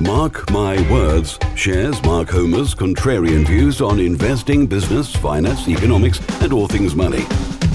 Mark My Words shares Mark Homer's contrarian views on investing, business, finance, economics, and all things money.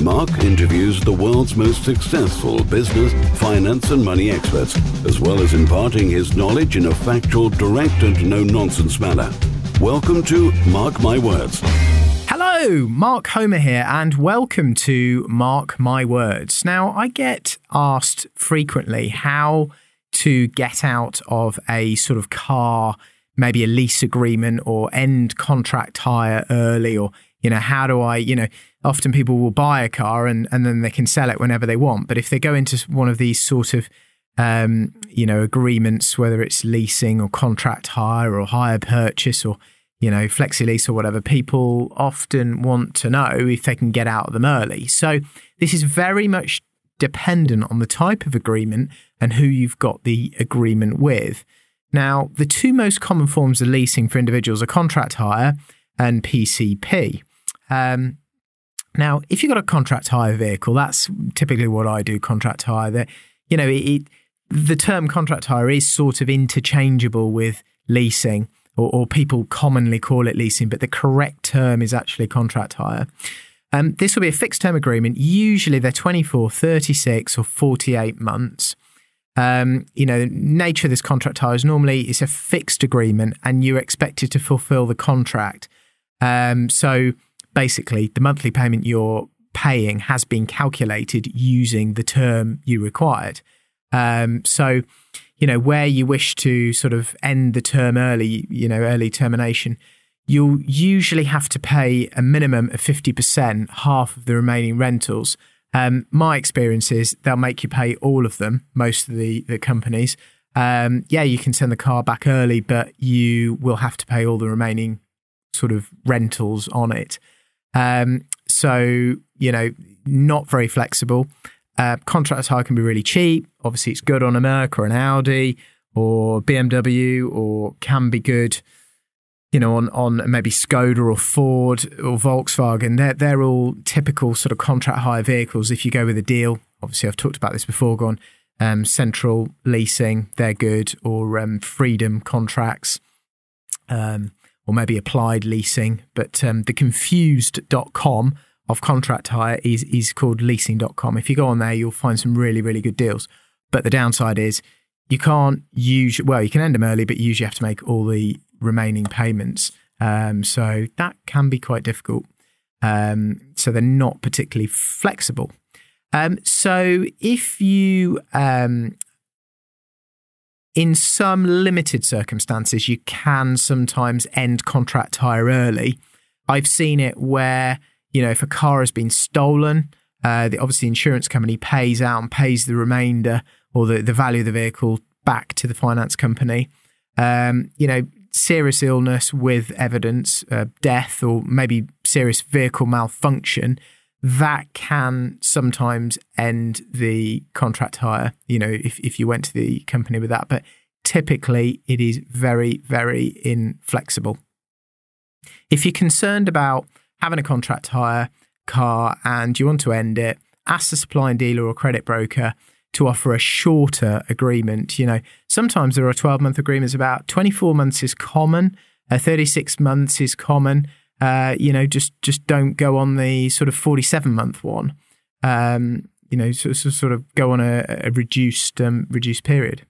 Mark interviews the world's most successful business, finance, and money experts, as well as imparting his knowledge in a factual, direct, and no nonsense manner. Welcome to Mark My Words. Hello, Mark Homer here, and welcome to Mark My Words. Now, I get asked frequently how to get out of a sort of car, maybe a lease agreement or end contract hire early, or, you know, how do I, you know, often people will buy a car and, and then they can sell it whenever they want. But if they go into one of these sort of, um, you know, agreements, whether it's leasing or contract hire or hire purchase or, you know, flexi lease or whatever, people often want to know if they can get out of them early. So this is very much dependent on the type of agreement and who you've got the agreement with. Now, the two most common forms of leasing for individuals are contract hire and PCP. Um, now, if you've got a contract hire vehicle, that's typically what I do contract hire. That you know, it, it, the term contract hire is sort of interchangeable with leasing or, or people commonly call it leasing, but the correct term is actually contract hire. Um, this will be a fixed term agreement. Usually they're 24, 36, or 48 months. Um, you know, nature of this contract hire is normally it's a fixed agreement and you're expected to fulfill the contract. Um, so basically, the monthly payment you're paying has been calculated using the term you required. Um, so you know, where you wish to sort of end the term early, you know, early termination, you'll usually have to pay a minimum of 50%, half of the remaining rentals. Um, my experience is they'll make you pay all of them, most of the, the companies. Um, yeah, you can send the car back early, but you will have to pay all the remaining sort of rentals on it. Um, so, you know, not very flexible. Uh, contract hire can be really cheap. Obviously, it's good on a Merc or an Audi or BMW, or can be good, you know, on on maybe Skoda or Ford or Volkswagen. They're they're all typical sort of contract hire vehicles. If you go with a deal, obviously, I've talked about this before. Gone um, central leasing, they're good, or um, freedom contracts. Um, or maybe applied leasing, but um, the confused.com of contract hire is is called leasing.com. If you go on there, you'll find some really, really good deals. But the downside is you can't use, well, you can end them early, but you usually have to make all the remaining payments. Um, so that can be quite difficult. Um, so they're not particularly flexible. Um, so if you, um, in some limited circumstances, you can sometimes end contract hire early. I've seen it where you know, if a car has been stolen, uh, the, obviously insurance company pays out and pays the remainder or the, the value of the vehicle back to the finance company. Um, you know, serious illness with evidence, uh, death, or maybe serious vehicle malfunction, that can sometimes end the contract hire, you know, if, if you went to the company with that. But typically, it is very, very inflexible. If you're concerned about having a contract hire car and you want to end it, ask the supplying dealer or credit broker to offer a shorter agreement. You know, sometimes there are 12 month agreements, about 24 months is common, uh, 36 months is common. Uh, you know, just just don't go on the sort of 47 month one. Um, you know, so, so, sort of go on a, a reduced um, reduced period.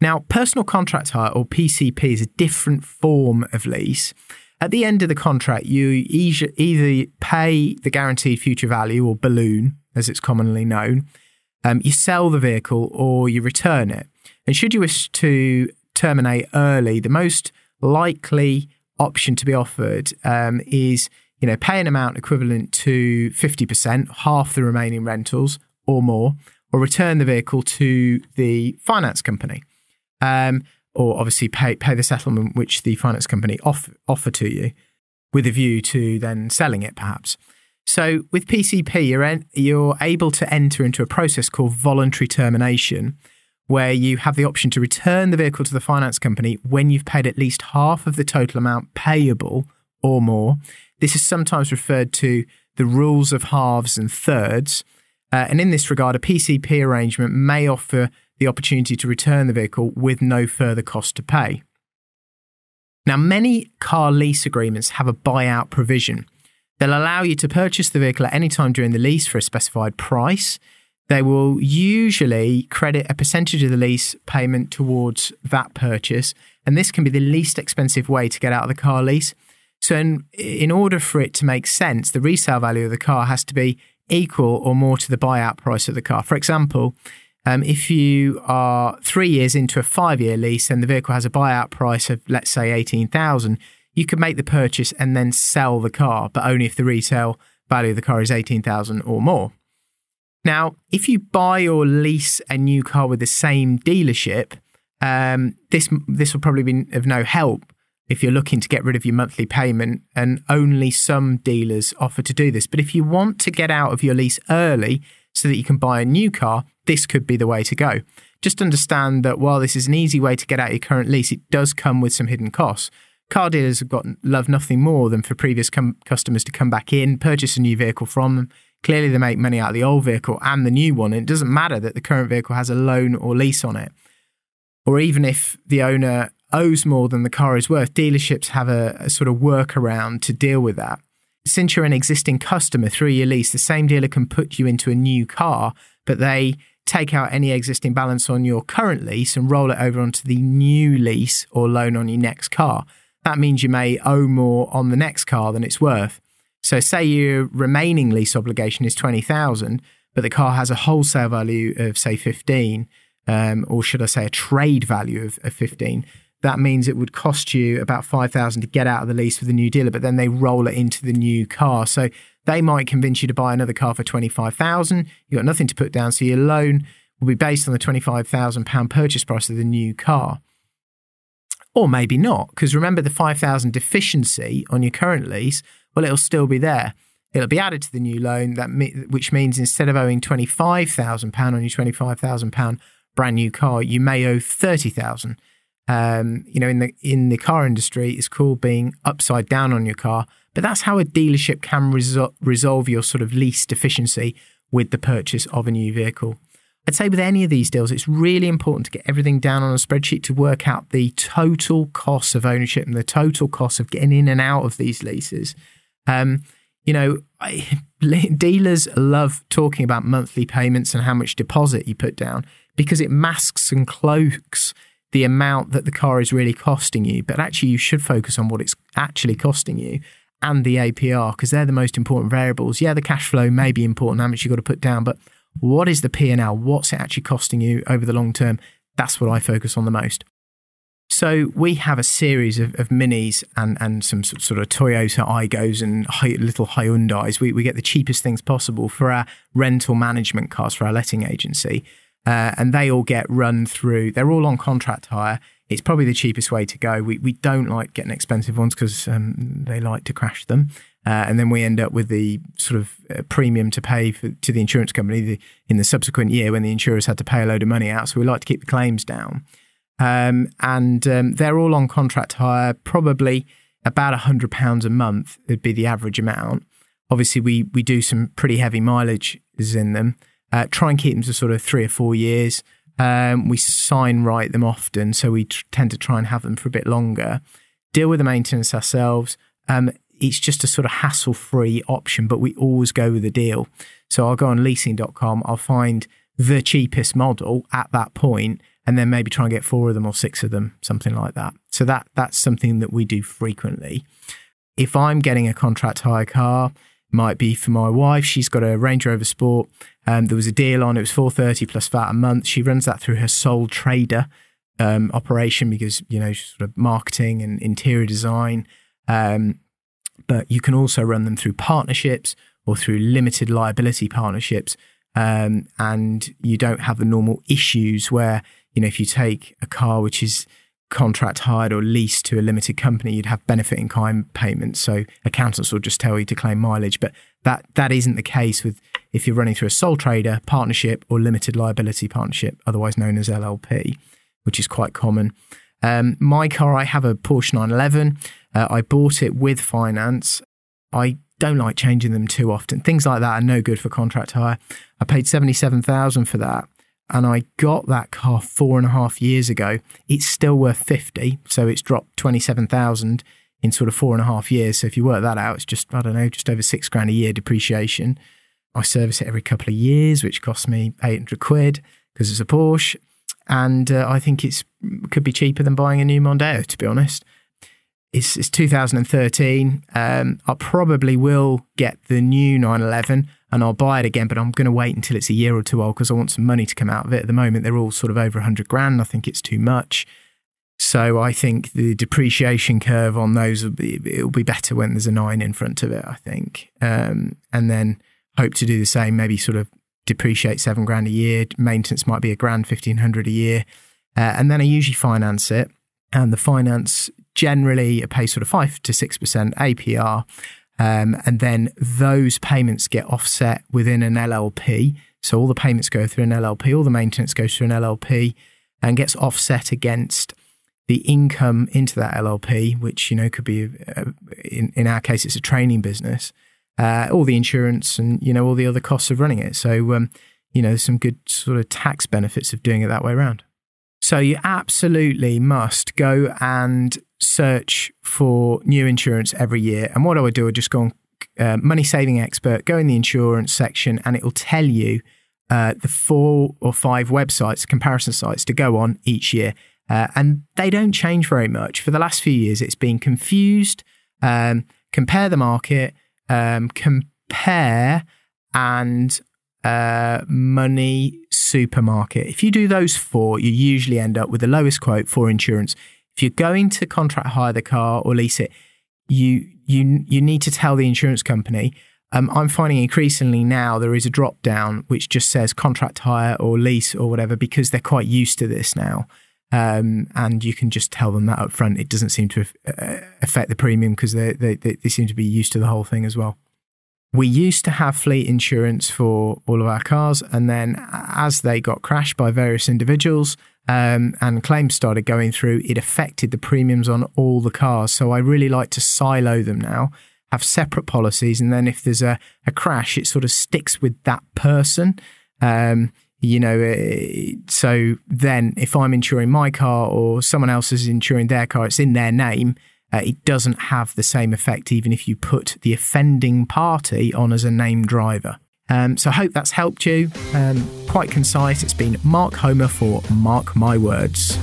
Now, personal contract hire or PCP is a different form of lease. At the end of the contract, you either pay the guaranteed future value or balloon, as it's commonly known, um, you sell the vehicle or you return it. And should you wish to terminate early, the most likely option to be offered um, is you know pay an amount equivalent to 50%, half the remaining rentals or more, or return the vehicle to the finance company. Um, or obviously pay pay the settlement which the finance company off, offer to you, with a view to then selling it perhaps. So with PCP, you're en- you're able to enter into a process called voluntary termination, where you have the option to return the vehicle to the finance company when you've paid at least half of the total amount payable or more. This is sometimes referred to the rules of halves and thirds. Uh, and in this regard, a PCP arrangement may offer the opportunity to return the vehicle with no further cost to pay. Now, many car lease agreements have a buyout provision. They'll allow you to purchase the vehicle at any time during the lease for a specified price. They will usually credit a percentage of the lease payment towards that purchase, and this can be the least expensive way to get out of the car lease. So, in, in order for it to make sense, the resale value of the car has to be equal or more to the buyout price of the car. For example, um, if you are three years into a five year lease and the vehicle has a buyout price of, let's say, 18000 you could make the purchase and then sell the car, but only if the retail value of the car is 18000 or more. Now, if you buy or lease a new car with the same dealership, um, this this will probably be of no help if you're looking to get rid of your monthly payment, and only some dealers offer to do this. But if you want to get out of your lease early so that you can buy a new car, this could be the way to go. Just understand that while this is an easy way to get out of your current lease, it does come with some hidden costs. Car dealers have got love nothing more than for previous com- customers to come back in, purchase a new vehicle from them. Clearly, they make money out of the old vehicle and the new one. And it doesn't matter that the current vehicle has a loan or lease on it. Or even if the owner owes more than the car is worth, dealerships have a, a sort of workaround to deal with that. Since you're an existing customer through your lease, the same dealer can put you into a new car, but they take out any existing balance on your current lease and roll it over onto the new lease or loan on your next car. That means you may owe more on the next car than it's worth. So say your remaining lease obligation is 20,000, but the car has a wholesale value of say 15, um, or should I say a trade value of, of 15 that means it would cost you about 5000 to get out of the lease with the new dealer but then they roll it into the new car. So they might convince you to buy another car for 25000 you've got nothing to put down so your loan will be based on the 25000 pound purchase price of the new car or maybe not because remember the 5000 deficiency on your current lease well it'll still be there it'll be added to the new loan that which means instead of owing 25000 pound on your 25000 pound brand new car you may owe 30000 um, you know, in the in the car industry, it's called being upside down on your car. But that's how a dealership can resol- resolve your sort of lease deficiency with the purchase of a new vehicle. I'd say with any of these deals, it's really important to get everything down on a spreadsheet to work out the total cost of ownership and the total cost of getting in and out of these leases. Um, you know, I, dealers love talking about monthly payments and how much deposit you put down because it masks and cloaks the amount that the car is really costing you, but actually you should focus on what it's actually costing you and the APR because they're the most important variables. Yeah, the cash flow may be important, how much you've got to put down, but what is the P&L? What's it actually costing you over the long term? That's what I focus on the most. So we have a series of, of minis and, and some sort of Toyota Aygos and little Hyundais. We, we get the cheapest things possible for our rental management cars for our letting agency uh, and they all get run through. They're all on contract hire. It's probably the cheapest way to go. We we don't like getting expensive ones because um, they like to crash them, uh, and then we end up with the sort of uh, premium to pay for, to the insurance company the, in the subsequent year when the insurers had to pay a load of money out. So we like to keep the claims down, um, and um, they're all on contract hire. Probably about a hundred pounds a month would be the average amount. Obviously, we we do some pretty heavy mileage in them. Uh, try and keep them to sort of three or four years. Um, we sign write them often, so we tr- tend to try and have them for a bit longer. Deal with the maintenance ourselves. Um, it's just a sort of hassle free option, but we always go with the deal. So I'll go on leasing.com, I'll find the cheapest model at that point, and then maybe try and get four of them or six of them, something like that. So that that's something that we do frequently. If I'm getting a contract hire car, might be for my wife. She's got a Range Rover Sport. Um, there was a deal on it was four thirty plus VAT a month. She runs that through her sole trader um, operation because you know sort of marketing and interior design. Um, but you can also run them through partnerships or through limited liability partnerships, um, and you don't have the normal issues where you know if you take a car which is contract hired or leased to a limited company, you'd have benefit in kind payments. So accountants will just tell you to claim mileage, but that that isn't the case with if you're running through a sole trader partnership or limited liability partnership, otherwise known as LLP, which is quite common. Um, my car, I have a Porsche 911. Uh, I bought it with finance. I don't like changing them too often. Things like that are no good for contract hire. I paid seventy-seven thousand for that and I got that car four and a half years ago. It's still worth 50. So it's dropped 27,000 in sort of four and a half years. So if you work that out, it's just, I don't know, just over six grand a year depreciation. I service it every couple of years, which costs me 800 quid because it's a Porsche. And uh, I think it's could be cheaper than buying a new Mondeo, to be honest. It's, it's 2013. Um, I probably will get the new 911 and I'll buy it again, but I'm going to wait until it's a year or two old because I want some money to come out of it. At the moment, they're all sort of over 100 grand. I think it's too much. So I think the depreciation curve on those will be it'll be better when there's a nine in front of it. I think, um, and then hope to do the same. Maybe sort of depreciate seven grand a year. Maintenance might be a grand fifteen hundred a year, uh, and then I usually finance it. And the finance generally pays sort of five to six percent APR, um, and then those payments get offset within an LLP. So all the payments go through an LLP, all the maintenance goes through an LLP, and gets offset against the income into that LLP, which you know could be uh, in in our case it's a training business, uh, all the insurance and you know all the other costs of running it. So um, you know some good sort of tax benefits of doing it that way around. So you absolutely must go and search for new insurance every year. And what I would do, I would just go on uh, Money Saving Expert, go in the insurance section, and it will tell you uh, the four or five websites, comparison sites to go on each year. Uh, and they don't change very much. For the last few years, it's been confused, um, compare the market, um, compare and uh, money supermarket. If you do those four, you usually end up with the lowest quote for insurance. If you're going to contract hire the car or lease it, you you you need to tell the insurance company. Um, I'm finding increasingly now there is a drop down which just says contract hire or lease or whatever because they're quite used to this now. Um, and you can just tell them that up front. It doesn't seem to uh, affect the premium because they, they, they seem to be used to the whole thing as well. We used to have fleet insurance for all of our cars, and then as they got crashed by various individuals um, and claims started going through, it affected the premiums on all the cars. So I really like to silo them now, have separate policies, and then if there's a, a crash, it sort of sticks with that person. Um, you know, uh, so then if I'm insuring my car or someone else is insuring their car, it's in their name. Uh, it doesn't have the same effect, even if you put the offending party on as a named driver. Um, so I hope that's helped you. Um, quite concise. It's been Mark Homer for Mark My Words.